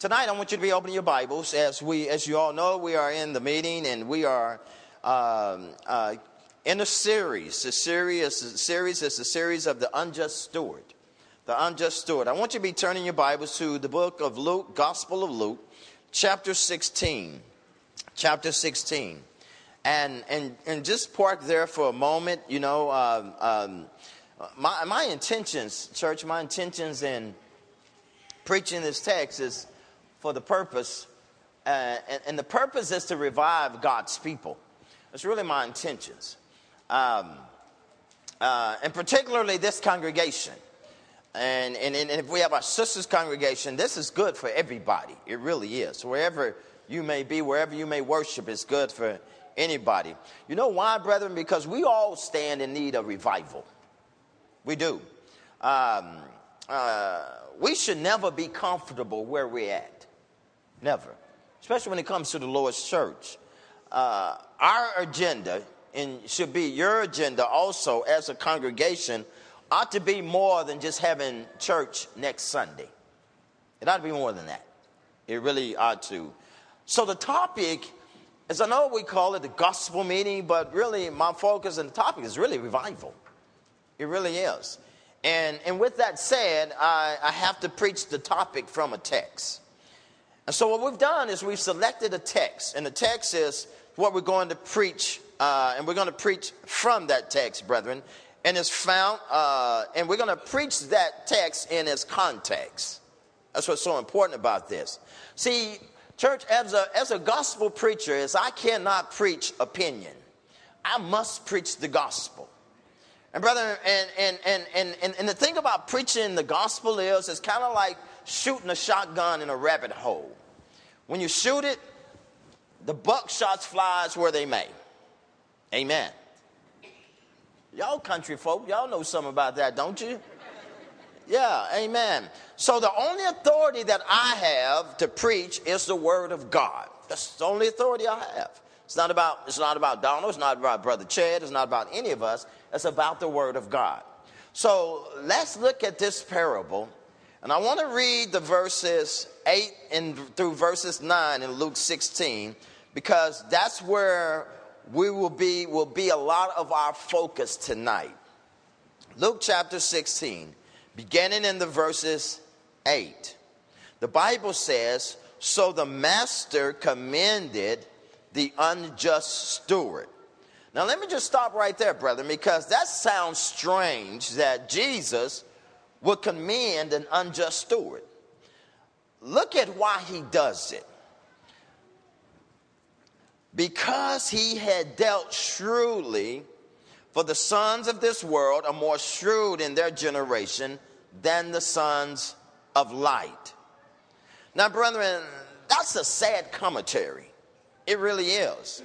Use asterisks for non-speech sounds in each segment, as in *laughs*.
Tonight, I want you to be opening your Bibles. As we, as you all know, we are in the meeting and we are um, uh, in a series. The series, the series is a series of the unjust steward. The unjust steward. I want you to be turning your Bibles to the book of Luke, Gospel of Luke, chapter 16. Chapter 16. And, and, and just park there for a moment. You know, um, um, my, my intentions, church, my intentions in preaching this text is for the purpose, uh, and, and, the purpose is to revive God's people. That's really my intentions. Um, uh, and particularly this congregation. And, and, and if we have our sisters' congregation, this is good for everybody. It really is. Wherever you may be, wherever you may worship, it's good for anybody. You know why, brethren? Because we all stand in need of revival. We do. Um, uh, we should never be comfortable where we're at. Never. Especially when it comes to the Lord's church. Uh, our agenda, and should be your agenda also as a congregation, ought to be more than just having church next Sunday. It ought to be more than that. It really ought to. So the topic, as I know we call it the gospel meeting, but really my focus and the topic is really revival. It really is. And, and with that said, I, I have to preach the topic from a text. And so what we've done is we've selected a text, and the text is what we're going to preach, uh, and we're going to preach from that text, brethren. And it's found, uh, and we're going to preach that text in its context. That's what's so important about this. See, church, as a, as a gospel preacher, is I cannot preach opinion. I must preach the gospel. And brother, and, and, and, and, and, and the thing about preaching the gospel is, it's kind of like shooting a shotgun in a rabbit hole. When you shoot it, the buckshots flies where they may. Amen. Y'all country folk, y'all know something about that, don't you? Yeah, amen. So the only authority that I have to preach is the word of God. That's the only authority I have. It's not about, it's not about Donald, it's not about Brother Chad, it's not about any of us. It's about the Word of God. So let's look at this parable. And I want to read the verses 8 and through verses 9 in Luke 16 because that's where we will be will be a lot of our focus tonight. Luke chapter 16, beginning in the verses 8. The Bible says, "So the master commended the unjust steward." Now, let me just stop right there, brethren, because that sounds strange that Jesus would commend an unjust steward. Look at why he does it. Because he had dealt shrewdly, for the sons of this world are more shrewd in their generation than the sons of light. Now, brethren, that's a sad commentary. It really is.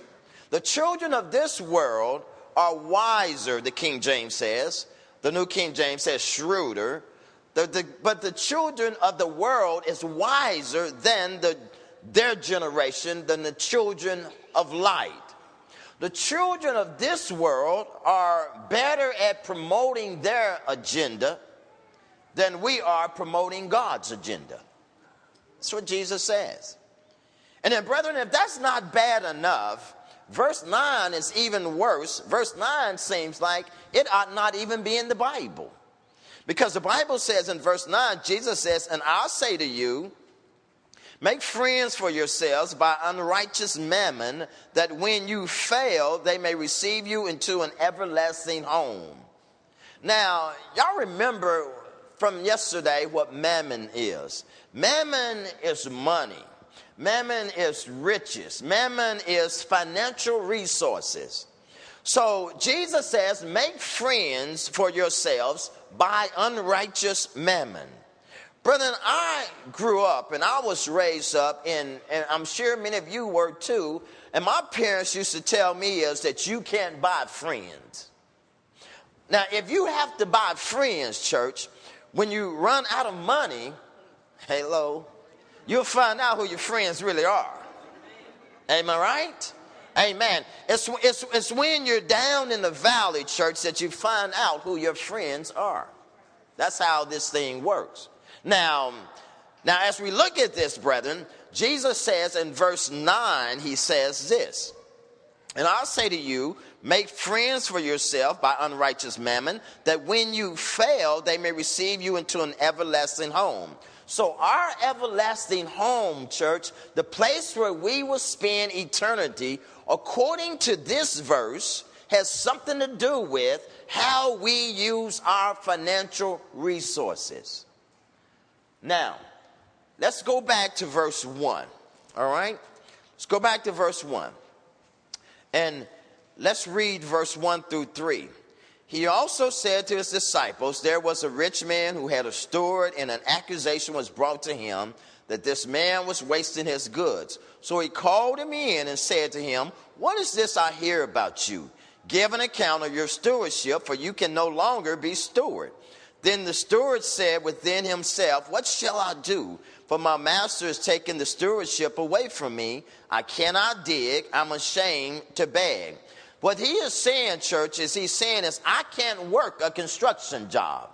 The children of this world are wiser, the King James says. The New King James says shrewder. The, the, but the children of the world is wiser than the, their generation, than the children of light. The children of this world are better at promoting their agenda than we are promoting God's agenda. That's what Jesus says. And then, brethren, if that's not bad enough, Verse 9 is even worse. Verse 9 seems like it ought not even be in the Bible. Because the Bible says in verse 9, Jesus says, And I'll say to you, make friends for yourselves by unrighteous mammon, that when you fail, they may receive you into an everlasting home. Now, y'all remember from yesterday what mammon is. Mammon is money. Mammon is riches. Mammon is financial resources. So Jesus says, make friends for yourselves by unrighteous mammon. Brethren, I grew up and I was raised up in, and I'm sure many of you were too, and my parents used to tell me is that you can't buy friends. Now, if you have to buy friends, church, when you run out of money, hello, you'll find out who your friends really are. Am I right? Amen. It's, it's, it's when you're down in the valley, church, that you find out who your friends are. That's how this thing works. Now, Now, as we look at this, brethren, Jesus says in verse 9, he says this. And I'll say to you, make friends for yourself by unrighteous mammon, that when you fail, they may receive you into an everlasting home. So, our everlasting home, church, the place where we will spend eternity, according to this verse, has something to do with how we use our financial resources. Now, let's go back to verse 1. All right? Let's go back to verse 1. And let's read verse 1 through 3. He also said to his disciples, There was a rich man who had a steward, and an accusation was brought to him that this man was wasting his goods. So he called him in and said to him, What is this I hear about you? Give an account of your stewardship, for you can no longer be steward. Then the steward said within himself, What shall I do? For my master has taken the stewardship away from me. I cannot dig. I'm ashamed to beg. What he is saying, church, is he's saying is, I can't work a construction job.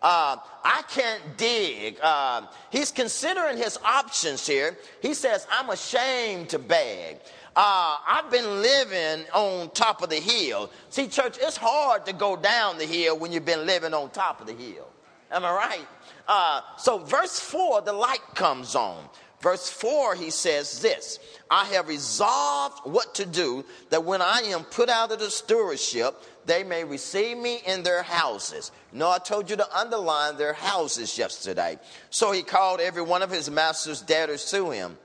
Uh, I can't dig. Uh, he's considering his options here. He says, I'm ashamed to beg. Uh, I've been living on top of the hill. See, church, it's hard to go down the hill when you've been living on top of the hill. Am I right? Uh, so, verse 4, the light comes on. Verse 4, he says this I have resolved what to do that when I am put out of the stewardship, they may receive me in their houses. No, I told you to underline their houses yesterday. So he called every one of his master's debtors to him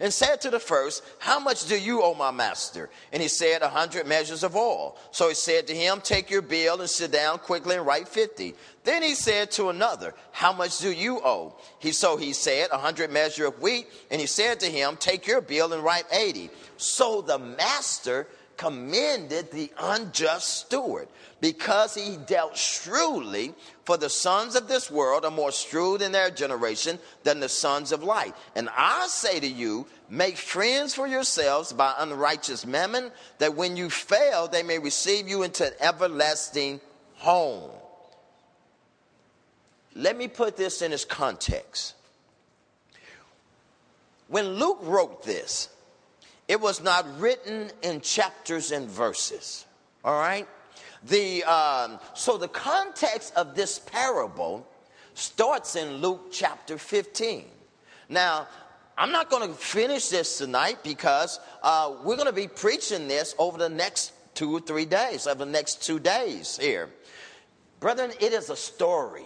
and said to the first, How much do you owe my master? And he said, A hundred measures of oil. So he said to him, Take your bill and sit down quickly and write fifty. Then he said to another, How much do you owe? He so he said, A hundred measure of wheat. And he said to him, Take your bill and write eighty. So the master commended the unjust steward because he dealt shrewdly for the sons of this world are more shrewd in their generation than the sons of light. And i say to you make friends for yourselves by unrighteous mammon that when you fail they may receive you into an everlasting home. Let me put this in its context. When luke wrote this it was not written in chapters and verses. All right? The, um, so the context of this parable starts in Luke chapter 15. Now, I'm not going to finish this tonight because uh, we're going to be preaching this over the next two or three days, over the next two days here. Brethren, it is a story.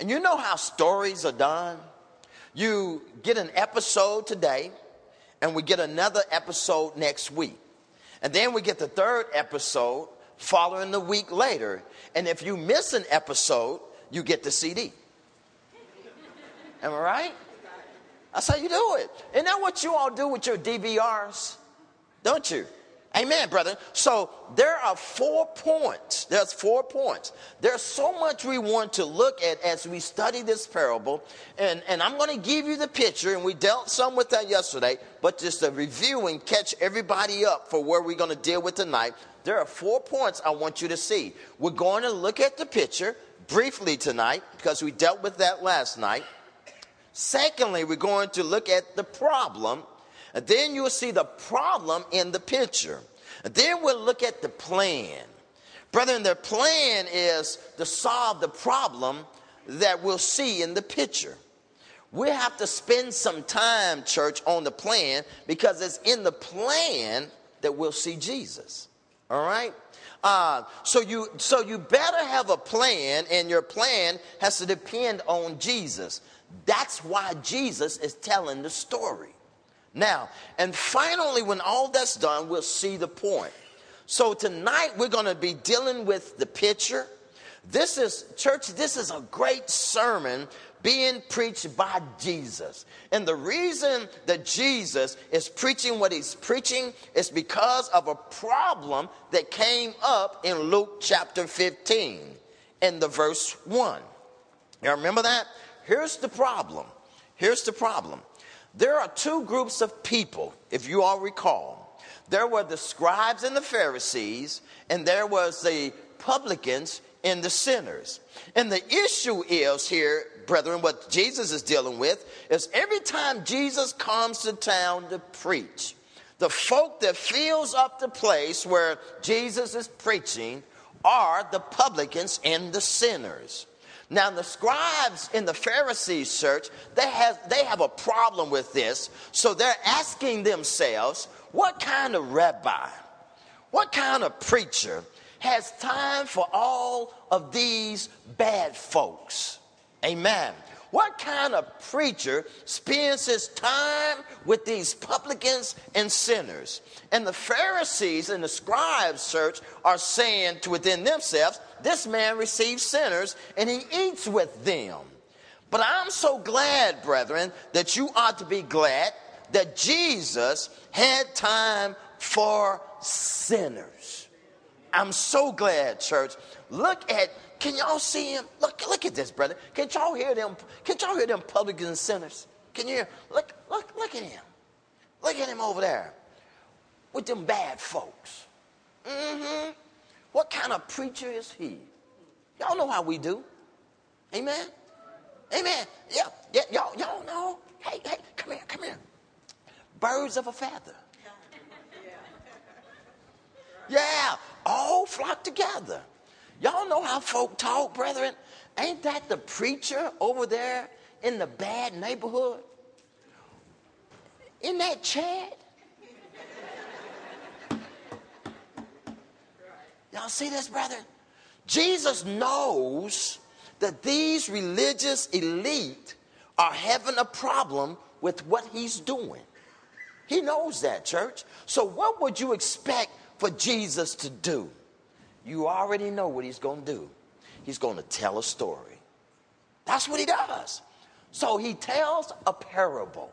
And you know how stories are done? You get an episode today, and we get another episode next week. And then we get the third episode following the week later. And if you miss an episode, you get the CD. Am I right? That's how you do it. Isn't that what you all do with your DVRs? Don't you? Amen, brother. So there are four points. There's four points. There's so much we want to look at as we study this parable. And, and I'm going to give you the picture, and we dealt some with that yesterday, but just a review and catch everybody up for where we're going to deal with tonight. There are four points I want you to see. We're going to look at the picture briefly tonight because we dealt with that last night. Secondly, we're going to look at the problem and then you'll see the problem in the picture. Then we'll look at the plan. Brethren, the plan is to solve the problem that we'll see in the picture. We have to spend some time, church, on the plan because it's in the plan that we'll see Jesus. All right? Uh, so you so you better have a plan, and your plan has to depend on Jesus. That's why Jesus is telling the story. Now, and finally, when all that's done, we'll see the point. So tonight we're going to be dealing with the picture. This is, church, this is a great sermon being preached by Jesus. And the reason that Jesus is preaching what he's preaching is because of a problem that came up in Luke chapter 15 in the verse 1. You remember that? Here's the problem. Here's the problem. There are two groups of people, if you all recall. There were the scribes and the Pharisees, and there was the publicans and the sinners. And the issue is here, brethren, what Jesus is dealing with is every time Jesus comes to town to preach, the folk that fills up the place where Jesus is preaching are the publicans and the sinners. Now, the scribes in the Pharisees' church, they have, they have a problem with this. So they're asking themselves, what kind of rabbi, what kind of preacher has time for all of these bad folks? Amen. What kind of preacher spends his time with these publicans and sinners? And the Pharisees and the scribes, church, are saying to within themselves, this man receives sinners and he eats with them. But I'm so glad, brethren, that you ought to be glad that Jesus had time for sinners. I'm so glad, church. Look at can y'all see him? Look, look at this, brother. Can y'all hear them? Can y'all hear them publicans and sinners? Can you hear? Look, look, look at him. Look at him over there with them bad folks. Mm-hmm. What kind of preacher is he? Y'all know how we do. Amen. Amen. Yeah, yeah, y'all, y'all know. Hey, hey, come here, come here. Birds of a feather. *laughs* Yeah, all flock together. Y'all know how folk talk, brethren. Ain't that the preacher over there in the bad neighborhood? In that Chad? Y'all see this, brethren? Jesus knows that these religious elite are having a problem with what he's doing. He knows that, church. So, what would you expect for Jesus to do? You already know what he's going to do. He's going to tell a story. That's what he does. So he tells a parable.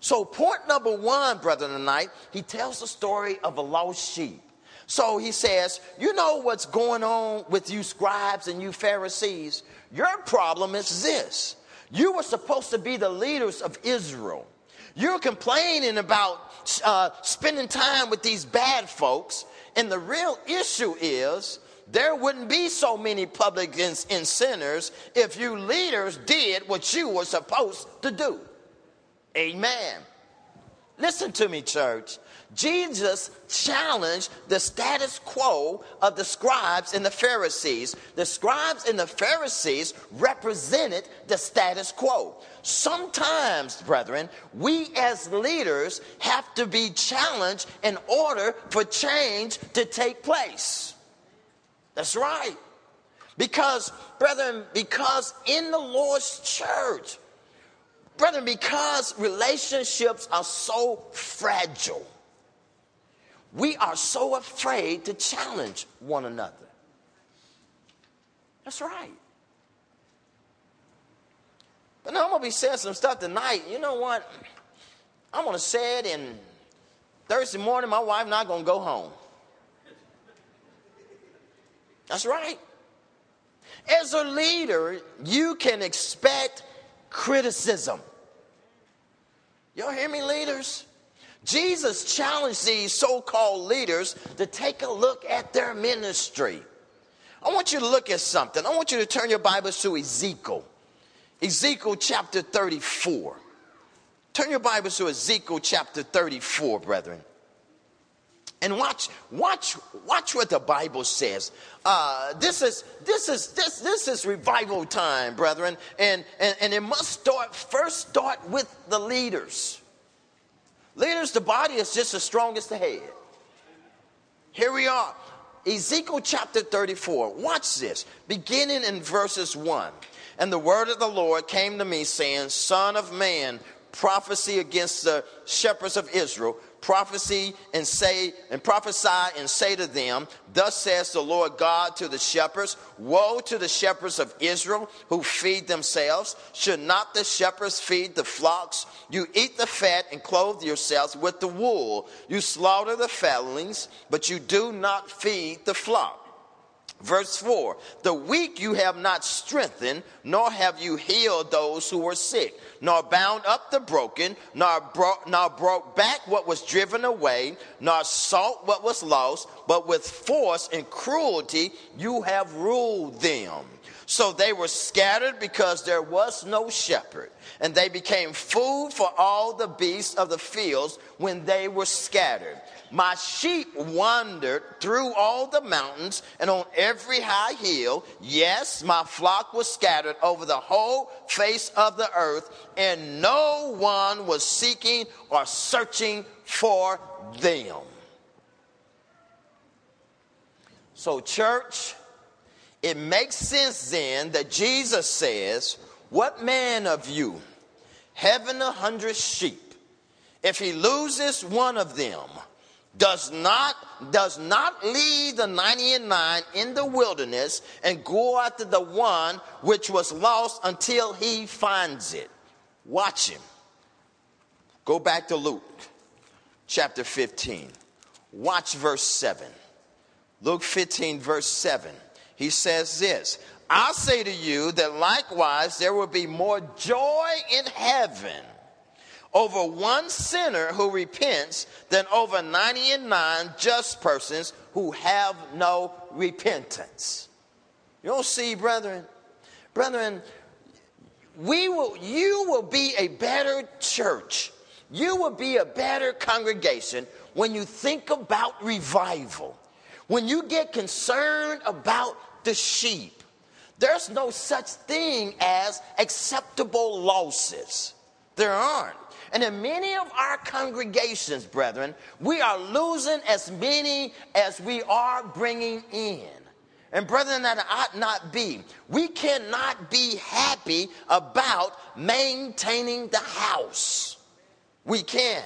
So, point number one, brother, tonight, he tells the story of a lost sheep. So he says, You know what's going on with you scribes and you Pharisees? Your problem is this. You were supposed to be the leaders of Israel. You're complaining about uh, spending time with these bad folks, and the real issue is there wouldn't be so many publicans and sinners if you leaders did what you were supposed to do. Amen. Listen to me, church. Jesus challenged the status quo of the scribes and the Pharisees. The scribes and the Pharisees represented the status quo. Sometimes, brethren, we as leaders have to be challenged in order for change to take place. That's right. Because, brethren, because in the Lord's church, brethren, because relationships are so fragile we are so afraid to challenge one another. That's right. But now I'm going to be saying some stuff tonight. You know what? I'm going to say it, and Thursday morning, my wife not going to go home. That's right. As a leader, you can expect criticism. Y'all hear me, leaders? Jesus challenged these so called leaders to take a look at their ministry. I want you to look at something. I want you to turn your Bibles to Ezekiel. Ezekiel chapter 34. Turn your Bibles to Ezekiel chapter 34, brethren. And watch, watch, watch what the Bible says. Uh, this is this is this this is revival time, brethren, and, and and it must start first start with the leaders. Leaders, the body is just as strong as the head. Here we are. Ezekiel chapter 34. Watch this, beginning in verses 1. And the word of the Lord came to me, saying, Son of man, prophecy against the shepherds of Israel prophecy and say and prophesy and say to them thus says the lord god to the shepherds woe to the shepherds of israel who feed themselves. Should not the shepherds feed the flocks? You eat the fat and clothe yourselves with the wool. You slaughter the fatlings but you do not feed the flock Verse 4 The weak you have not strengthened, nor have you healed those who were sick, nor bound up the broken, nor, bro- nor brought back what was driven away, nor sought what was lost, but with force and cruelty you have ruled them. So they were scattered because there was no shepherd, and they became food for all the beasts of the fields when they were scattered. My sheep wandered through all the mountains and on every high hill. Yes, my flock was scattered over the whole face of the earth, and no one was seeking or searching for them. So, church, it makes sense then that Jesus says, What man of you, having a hundred sheep, if he loses one of them, does not does not leave the 99 in the wilderness and go after the one which was lost until he finds it. Watch him. Go back to luke chapter 15 watch verse 7 luke 15 verse 7 he says this I say to you that likewise there will be more joy in heaven over one sinner who repents than over 99 just persons who have no repentance. You don't see, brethren? Brethren, we will, you will be a better church. You will be a better congregation when you think about revival. When you get concerned about the sheep, there's no such thing as acceptable losses. There aren't. And in many of our congregations, brethren, we are losing as many as we are bringing in. And brethren, that ought not be. We cannot be happy about maintaining the house. We can.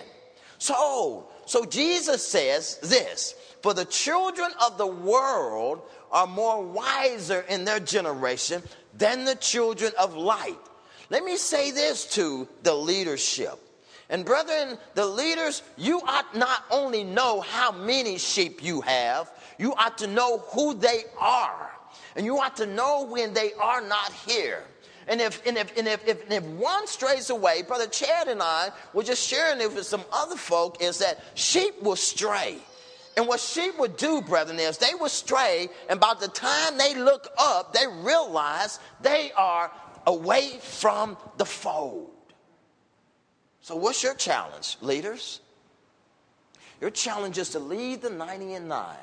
So, so Jesus says this for the children of the world are more wiser in their generation than the children of light. Let me say this to the leadership. And brethren, the leaders, you ought not only know how many sheep you have, you ought to know who they are. And you ought to know when they are not here. And if, and if, and if, if, if one strays away, Brother Chad and I were just sharing it with some other folk, is that sheep will stray. And what sheep would do, brethren, is they would stray, and by the time they look up, they realize they are away from the fold. So, what's your challenge, leaders? Your challenge is to lead the 90 and 9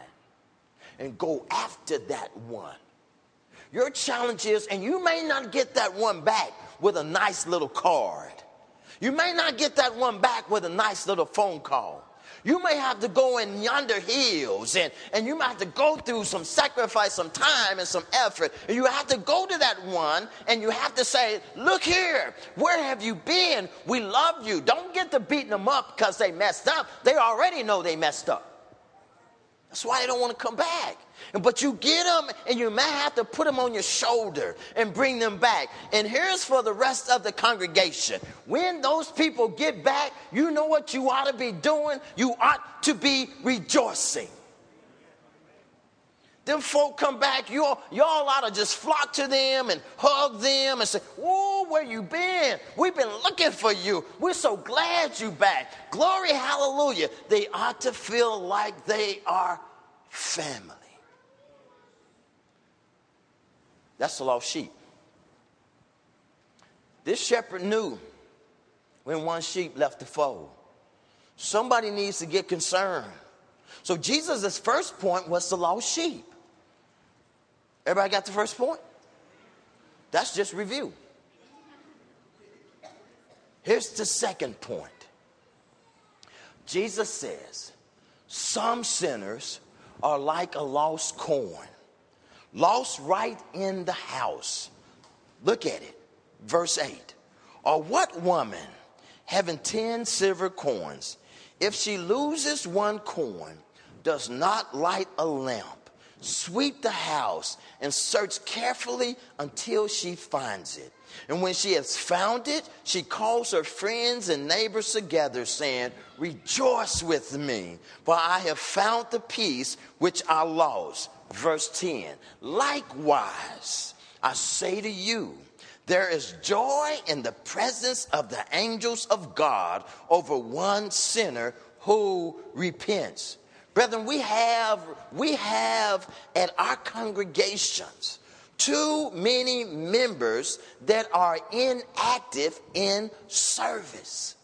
and go after that one. Your challenge is, and you may not get that one back with a nice little card. You may not get that one back with a nice little phone call. You may have to go in yonder hills and, and you might have to go through some sacrifice, some time, and some effort. And you have to go to that one and you have to say, Look here, where have you been? We love you. Don't get to beating them up because they messed up. They already know they messed up. That's why they don't want to come back. But you get them and you may have to put them on your shoulder and bring them back. And here's for the rest of the congregation. When those people get back, you know what you ought to be doing? You ought to be rejoicing. Them folk come back, you all, y'all ought to just flock to them and hug them and say, Whoa, where you been? We've been looking for you. We're so glad you're back. Glory, hallelujah. They ought to feel like they are family. That's the lost sheep. This shepherd knew when one sheep left the fold. Somebody needs to get concerned. So Jesus' first point was the lost sheep. Everybody got the first point? That's just review. Here's the second point. Jesus says, Some sinners are like a lost coin, lost right in the house. Look at it, verse 8. Or what woman, having 10 silver coins, if she loses one coin, does not light a lamp? Sweep the house, and search carefully until she finds it. And when she has found it, she calls her friends and neighbors together, saying, Rejoice with me, for I have found the piece which I lost. Verse 10 Likewise, I say to you, there is joy in the presence of the angels of God over one sinner who repents. Brethren, we have, we have at our congregations too many members that are inactive in service.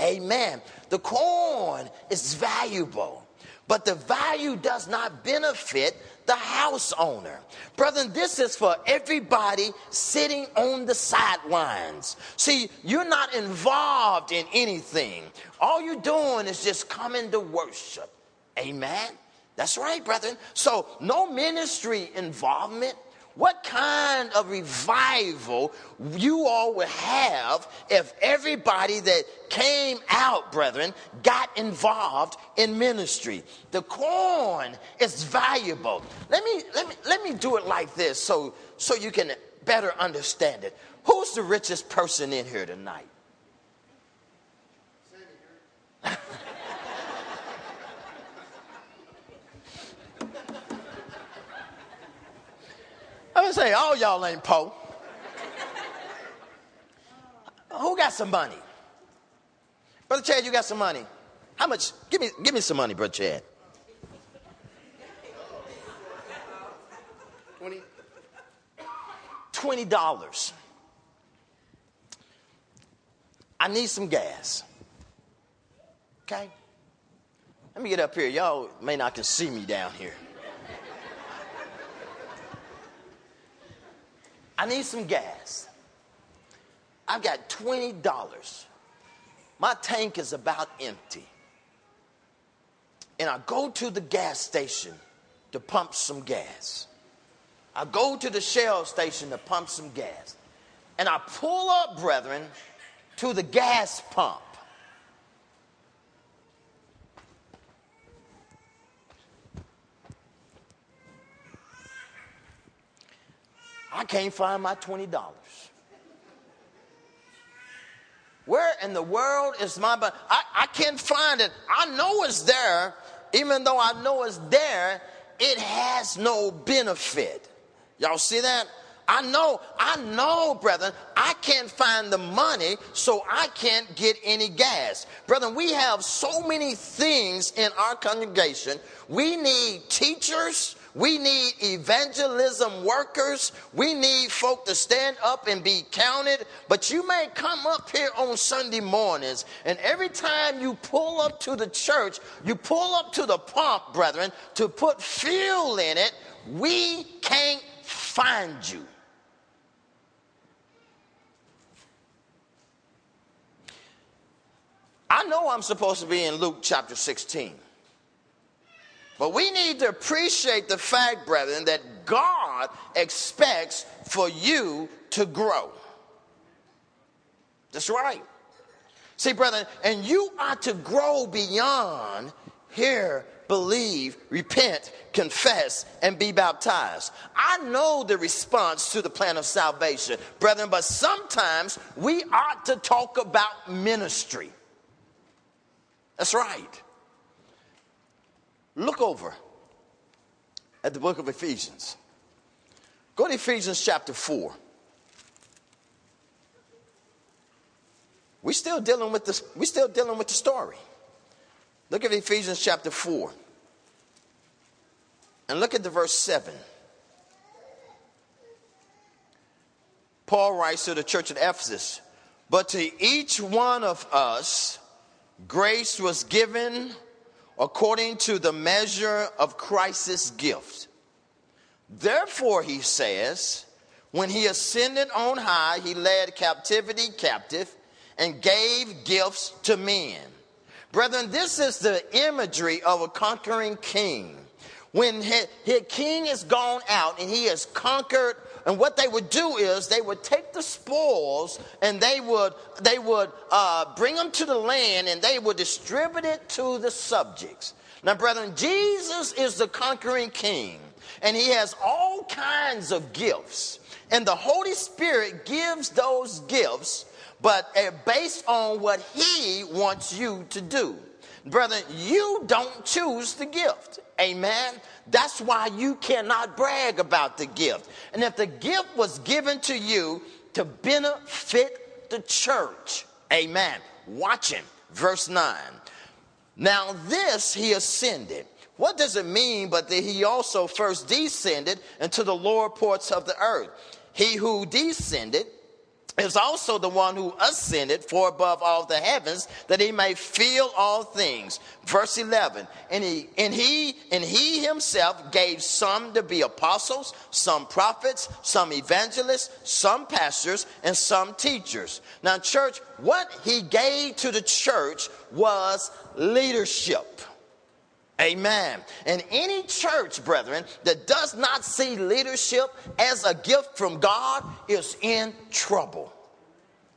Amen. The corn is valuable, but the value does not benefit the house owner. Brethren, this is for everybody sitting on the sidelines. See, you're not involved in anything. All you're doing is just coming to worship. Amen. That's right, brethren. So, no ministry involvement. What kind of revival you all would have if everybody that came out, brethren, got involved in ministry? The corn is valuable. Let me let me let me do it like this so so you can better understand it. Who's the richest person in here tonight? *laughs* I'm say, all y'all ain't poor. Who got some money? Brother Chad, you got some money. How much? Give me, give me some money, Brother Chad. 20 $20. I need some gas. Okay? Let me get up here. Y'all may not can see me down here. I need some gas. I've got $20. My tank is about empty. And I go to the gas station to pump some gas. I go to the Shell station to pump some gas. And I pull up, brethren, to the gas pump. I can't find my $20. Where in the world is my money? I, I can't find it. I know it's there. Even though I know it's there, it has no benefit. Y'all see that? I know, I know, brethren, I can't find the money, so I can't get any gas. Brethren, we have so many things in our congregation. We need teachers, we need evangelism workers. We need folk to stand up and be counted. But you may come up here on Sunday mornings, and every time you pull up to the church, you pull up to the pump, brethren, to put fuel in it. We can't find you. I know I'm supposed to be in Luke chapter 16. But we need to appreciate the fact, brethren, that God expects for you to grow. That's right. See, brethren, and you are to grow beyond hear, believe, repent, confess, and be baptized. I know the response to the plan of salvation, brethren, but sometimes we ought to talk about ministry. That's right. Look over at the book of Ephesians. Go to Ephesians chapter 4. We're still dealing with this, we're still dealing with the story. Look at Ephesians chapter 4. And look at the verse 7. Paul writes to the church at Ephesus, but to each one of us grace was given according to the measure of Christ's gift. Therefore, he says, when he ascended on high, he led captivity captive and gave gifts to men. Brethren, this is the imagery of a conquering king. When his, king is gone out and he has conquered and what they would do is they would take the spoils and they would they would uh, bring them to the land and they would distribute it to the subjects. Now, brethren, Jesus is the conquering king, and he has all kinds of gifts. And the Holy Spirit gives those gifts, but based on what he wants you to do. Brethren, you don't choose the gift. Amen. That's why you cannot brag about the gift. And if the gift was given to you to benefit the church, amen. Watch him. Verse 9. Now, this he ascended What does it mean but that he also first descended into the lower parts of the earth? He who descended is also the one who ascended for above all the heavens that he may fill all things. Verse 11 and he and he and he himself gave some to be apostles some prophets some evangelists some pastors and some teachers. Now church what he gave to the church was leadership Amen. And any church, brethren, that does not see leadership as a gift from God is in trouble.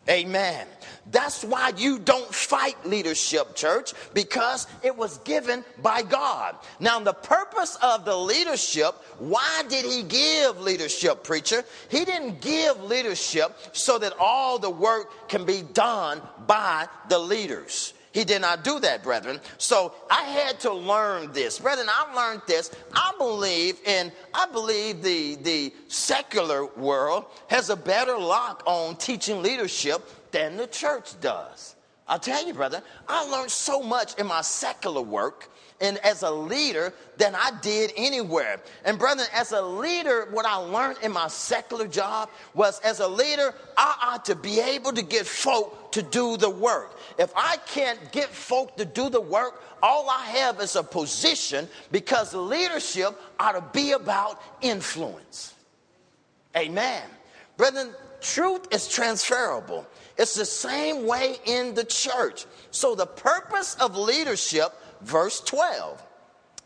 Amen. That's why you don't fight leadership, church, because it was given by God. Now, the purpose of the leadership, why did He give leadership, preacher? He didn't give leadership so that all the work can be done by the leaders. He did not do that, brethren. So I had to learn this. Brethren, I learned this. I believe in, I believe the, the secular world has a better lock on teaching leadership than the church does. I'll tell you, brother, I learned so much in my secular work and as a leader than I did anywhere. And brethren, as a leader, what I learned in my secular job was as a leader, I ought to be able to get folk to do the work. If I can't get folk to do the work, all I have is a position because leadership ought to be about influence. Amen. Brethren, truth is transferable. It's the same way in the church. So the purpose of leadership verse 12.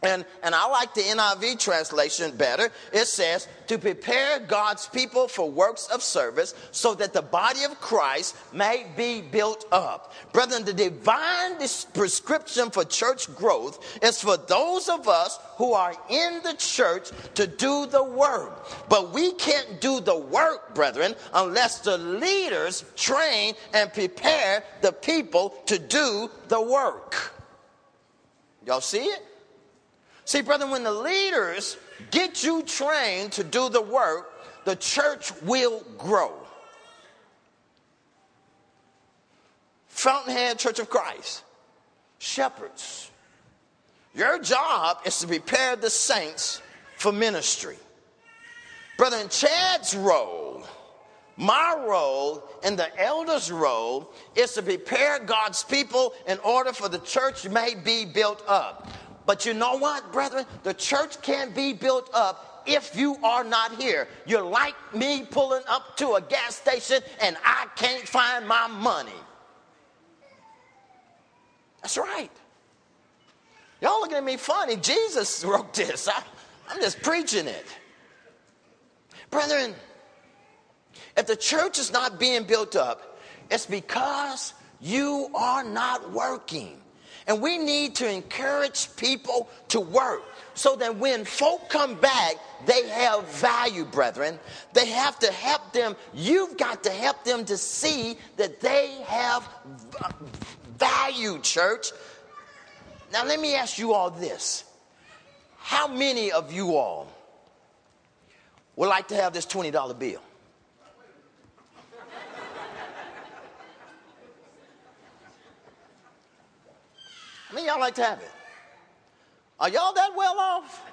And, and I like the NIV translation better. It says, to prepare God's people for works of service so that the body of Christ may be built up. Brethren, the divine prescription for church growth is for those of us who are in the church to do the work. But we can't do the work, brethren, unless the leaders train and prepare the people to do the work. Y'all see it? See, brother, when the leaders get you trained to do the work, the church will grow. Fountainhead Church of Christ, shepherds. Your job is to prepare the saints for ministry. Brother, in Chad's role, my role and the elder's role is to prepare God's people in order for the church may be built up. But you know what, brethren? The church can't be built up if you are not here. You're like me pulling up to a gas station and I can't find my money. That's right. Y'all looking at me funny. Jesus *laughs* wrote this. I, I'm just preaching it. Brethren, if the church is not being built up, it's because you are not working. And we need to encourage people to work so that when folk come back, they have value, brethren. They have to help them. You've got to help them to see that they have value, church. Now, let me ask you all this How many of you all would like to have this $20 bill? I mean, y'all like to have it. Are y'all that well off?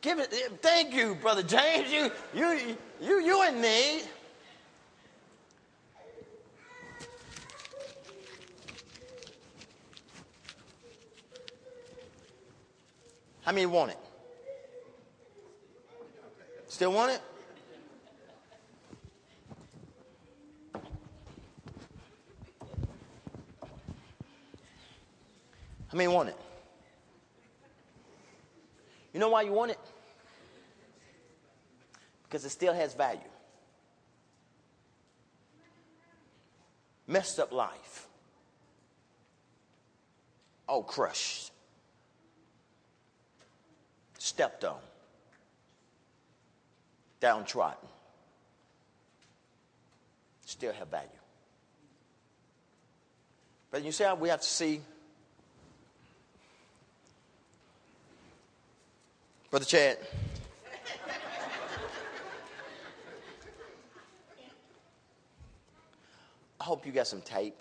Give it. Thank you, brother James. You, you, you, you in need. How many want it? Still want it? How many want it? You know why you want it? Because it still has value. Messed up life. Oh, crushed. Stepped on. Downtrodden. Still have value. But you see how we have to see Brother Chad. I hope you got some tape.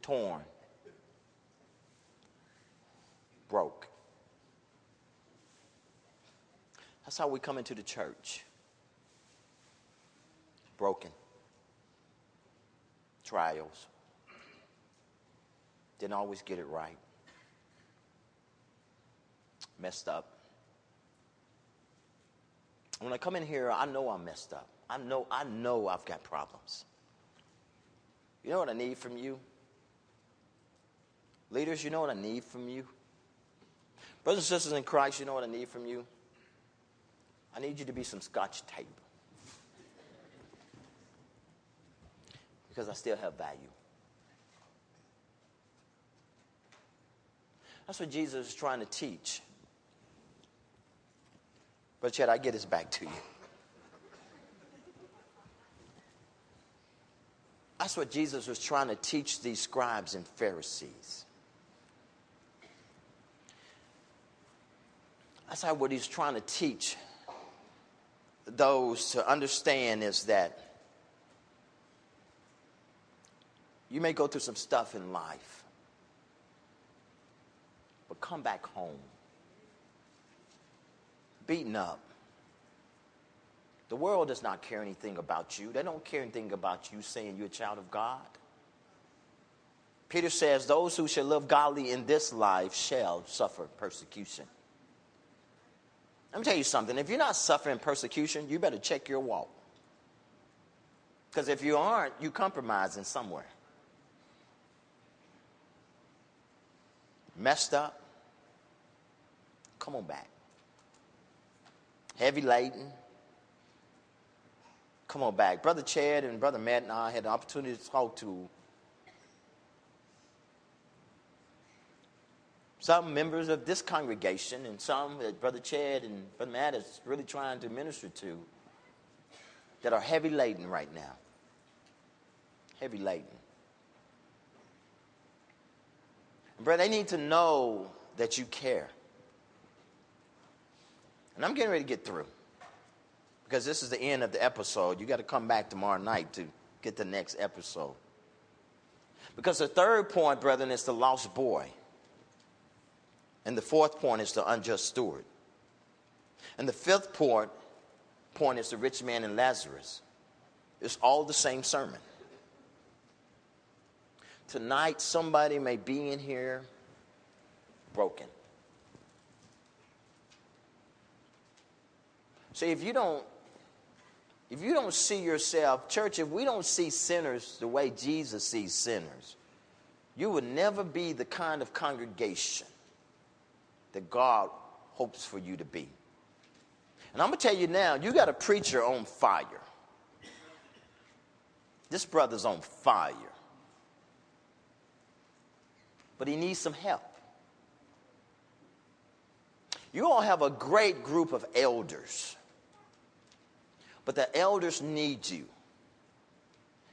Torn. Broke. That's how we come into the church. Broken. Trials. Didn't always get it right. Messed up. When I come in here, I know I'm messed up. I know, I know I've got problems. You know what I need from you? Leaders, you know what I need from you? Brothers and sisters in Christ, you know what I need from you? I need you to be some scotch tape. Because I still have value. That's what Jesus is trying to teach. But yet, I get this back to you. That's what Jesus was trying to teach these scribes and Pharisees. That's how what he's trying to teach those to understand is that you may go through some stuff in life, but come back home beaten up. The world does not care anything about you. They don't care anything about you saying you're a child of God. Peter says, Those who shall live godly in this life shall suffer persecution. Let me tell you something. If you're not suffering persecution, you better check your walk. Because if you aren't, you're compromising somewhere. Messed up? Come on back. Heavy laden? Come on back. Brother Chad and Brother Matt and I had the opportunity to talk to some members of this congregation and some that Brother Chad and Brother Matt is really trying to minister to that are heavy laden right now. Heavy laden. Brother, they need to know that you care. And I'm getting ready to get through because this is the end of the episode. You got to come back tomorrow night to get the next episode. Because the third point, brethren, is the lost boy. And the fourth point is the unjust steward. And the fifth point, point is the rich man and Lazarus. It's all the same sermon. Tonight, somebody may be in here broken. See, if you don't if you don't see yourself, church, if we don't see sinners the way Jesus sees sinners, you will never be the kind of congregation that God hopes for you to be. And I'm going to tell you now, you got a preacher on fire. This brother's on fire. But he needs some help. You all have a great group of elders. But the elders need you.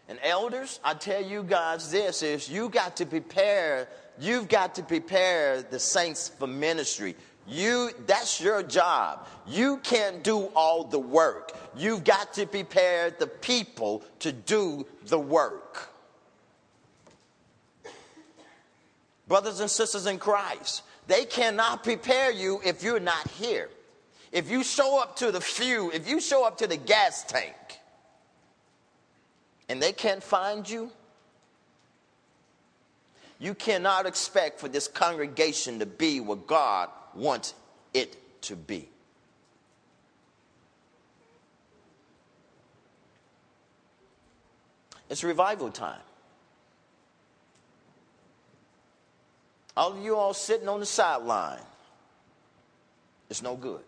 And elders, I tell you guys this is you got to prepare You've got to prepare the saints for ministry. You that's your job. You can't do all the work. You've got to prepare the people to do the work. Brothers and sisters in Christ, they cannot prepare you if you're not here. If you show up to the few, if you show up to the gas tank and they can't find you, you cannot expect for this congregation to be what God wants it to be. It's revival time. All of you all sitting on the sideline, it's no good.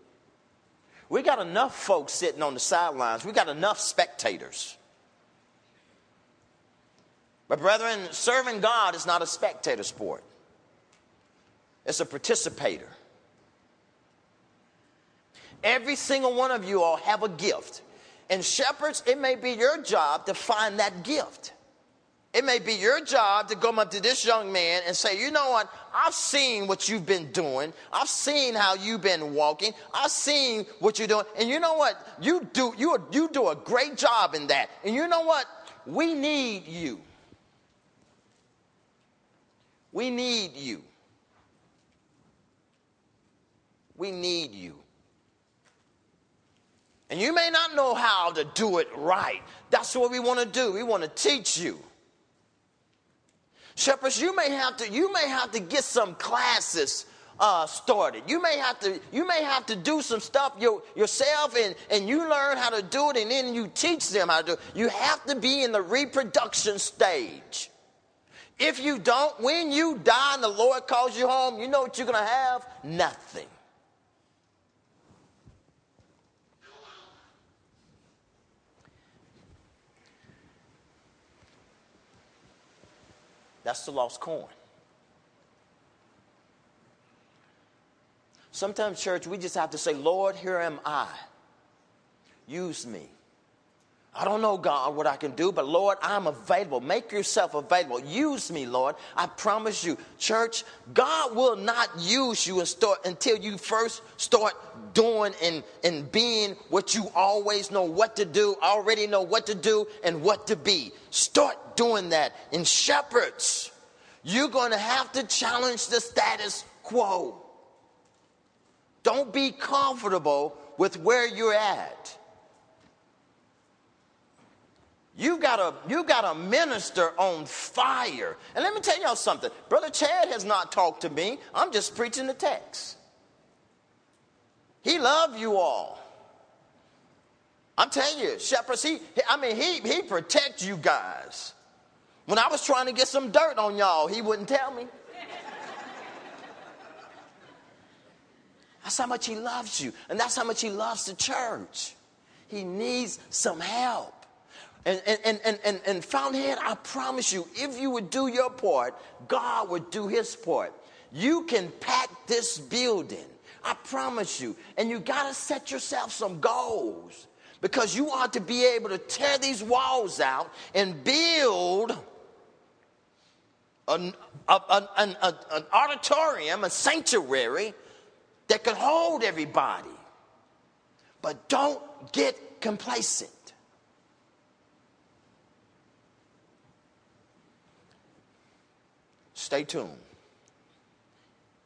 We got enough folks sitting on the sidelines. We got enough spectators. But, brethren, serving God is not a spectator sport, it's a participator. Every single one of you all have a gift. And, shepherds, it may be your job to find that gift. It may be your job to come up to this young man and say, you know what? I've seen what you've been doing. I've seen how you've been walking. I've seen what you're doing. And you know what? You do, you, you do a great job in that. And you know what? We need you. We need you. We need you. And you may not know how to do it right. That's what we want to do. We want to teach you. Shepherds, you may have to, you may have to get some classes uh, started. You may have to, you may have to do some stuff your, yourself and, and you learn how to do it and then you teach them how to do it. You have to be in the reproduction stage. If you don't, when you die and the Lord calls you home, you know what you're going to have? Nothing. That's the lost coin. Sometimes, church, we just have to say, Lord, here am I. Use me. I don't know, God, what I can do, but Lord, I'm available. Make yourself available. Use me, Lord. I promise you, church, God will not use you until you first start doing and, and being what you always know what to do, already know what to do, and what to be. Start doing that. In shepherds, you're going to have to challenge the status quo. Don't be comfortable with where you're at. You got a you got a minister on fire. And let me tell y'all something. Brother Chad has not talked to me. I'm just preaching the text. He loved you all. I'm telling you, shepherds, he, I mean, he, he protects you guys. When I was trying to get some dirt on y'all, he wouldn't tell me. That's how much he loves you. And that's how much he loves the church. He needs some help. And, and, and, and, and Fountainhead, I promise you, if you would do your part, God would do his part. You can pack this building. I promise you. And you got to set yourself some goals because you ought to be able to tear these walls out and build an, an, a, an auditorium, a sanctuary that can hold everybody. But don't get complacent. Stay tuned.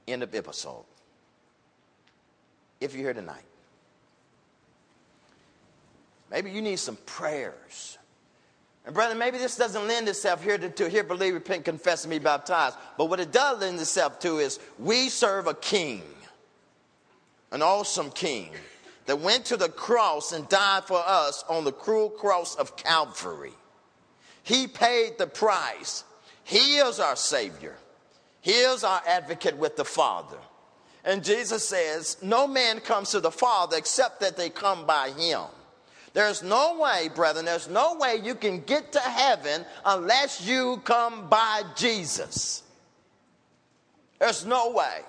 End of episode. If you're here tonight, maybe you need some prayers. And brother, maybe this doesn't lend itself here to, to hear, believe, repent, confess, and be baptized. But what it does lend itself to is we serve a king, an awesome king that went to the cross and died for us on the cruel cross of Calvary. He paid the price he is our Savior. He is our advocate with the Father. And Jesus says, No man comes to the Father except that they come by Him. There's no way, brethren, there's no way you can get to heaven unless you come by Jesus. There's no way.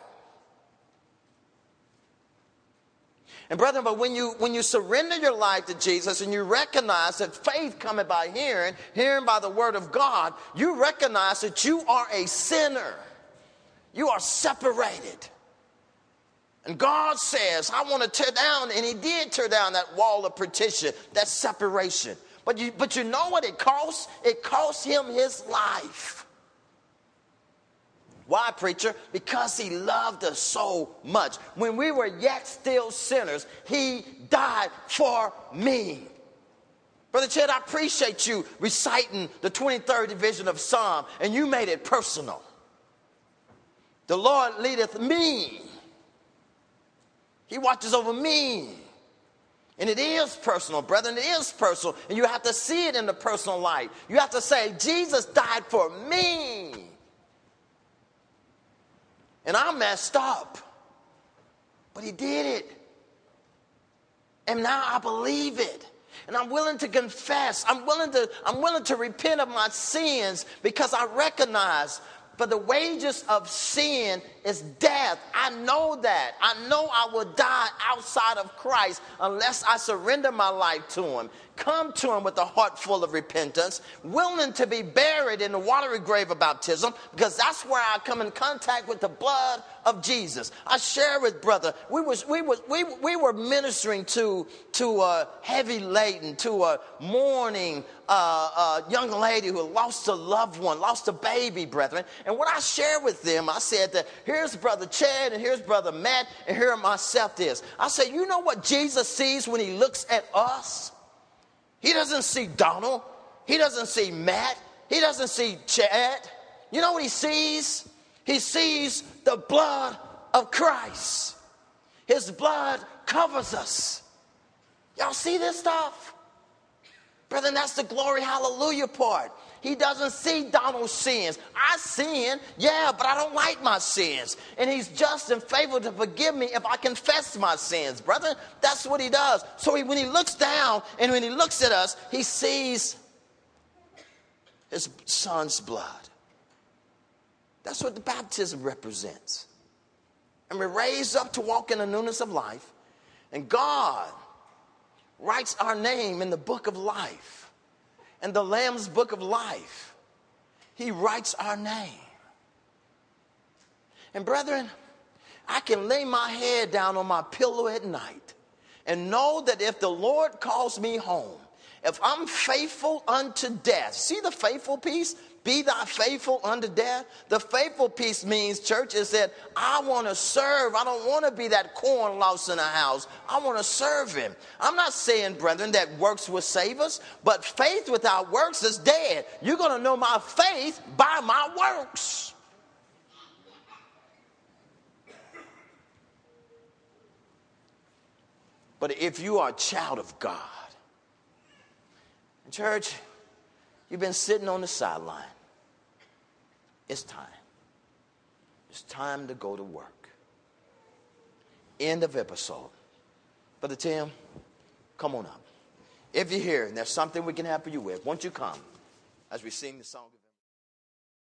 And brethren, but when you when you surrender your life to Jesus and you recognize that faith coming by hearing, hearing by the word of God, you recognize that you are a sinner. You are separated. And God says, I want to tear down, and He did tear down that wall of partition, that separation. But you, but you know what it costs? It cost Him His life. Why, preacher? Because he loved us so much. When we were yet still sinners, he died for me. Brother Chad, I appreciate you reciting the 23rd division of Psalm, and you made it personal. The Lord leadeth me, He watches over me. And it is personal, brethren. It is personal. And you have to see it in the personal life. You have to say, Jesus died for me. And I messed up. But he did it. And now I believe it. And I'm willing to confess. I'm willing to, I'm willing to repent of my sins because I recognize for the wages of sin is death. I know that. I know I will die outside of Christ unless I surrender my life to Him. Come to Him with a heart full of repentance, willing to be buried in the watery grave of baptism, because that's where I come in contact with the blood of Jesus. I share with brother, we was we was we, we were ministering to to a heavy laden, to a mourning uh, uh, young lady who lost a loved one, lost a baby, brethren. And what I shared with them, I said that here's brother Chad and here's brother Matt, and here myself is. I said, you know what Jesus sees when he looks at us? He doesn't see Donald. He doesn't see Matt. He doesn't see Chad. You know what he sees? He sees the blood of Christ. His blood covers us. Y'all see this stuff? Brethren, that's the glory hallelujah part. He doesn't see Donald's sins. I sin, yeah, but I don't like my sins. And he's just and faithful to forgive me if I confess my sins. Brother, that's what he does. So he, when he looks down and when he looks at us, he sees his son's blood. That's what the baptism represents. And we're raised up to walk in the newness of life. And God writes our name in the book of life, in the Lamb's book of life. He writes our name. And brethren, I can lay my head down on my pillow at night and know that if the Lord calls me home, if I'm faithful unto death, see the faithful piece? Be thou faithful unto death. The faithful piece means, church, is that I want to serve. I don't want to be that corn louse in a house. I want to serve him. I'm not saying, brethren, that works will save us, but faith without works is dead. You're going to know my faith by my works. But if you are a child of God, church, you've been sitting on the sideline. It's time. It's time to go to work. End of episode. Brother Tim, come on up. If you're here and there's something we can help you with, won't you come as we sing the song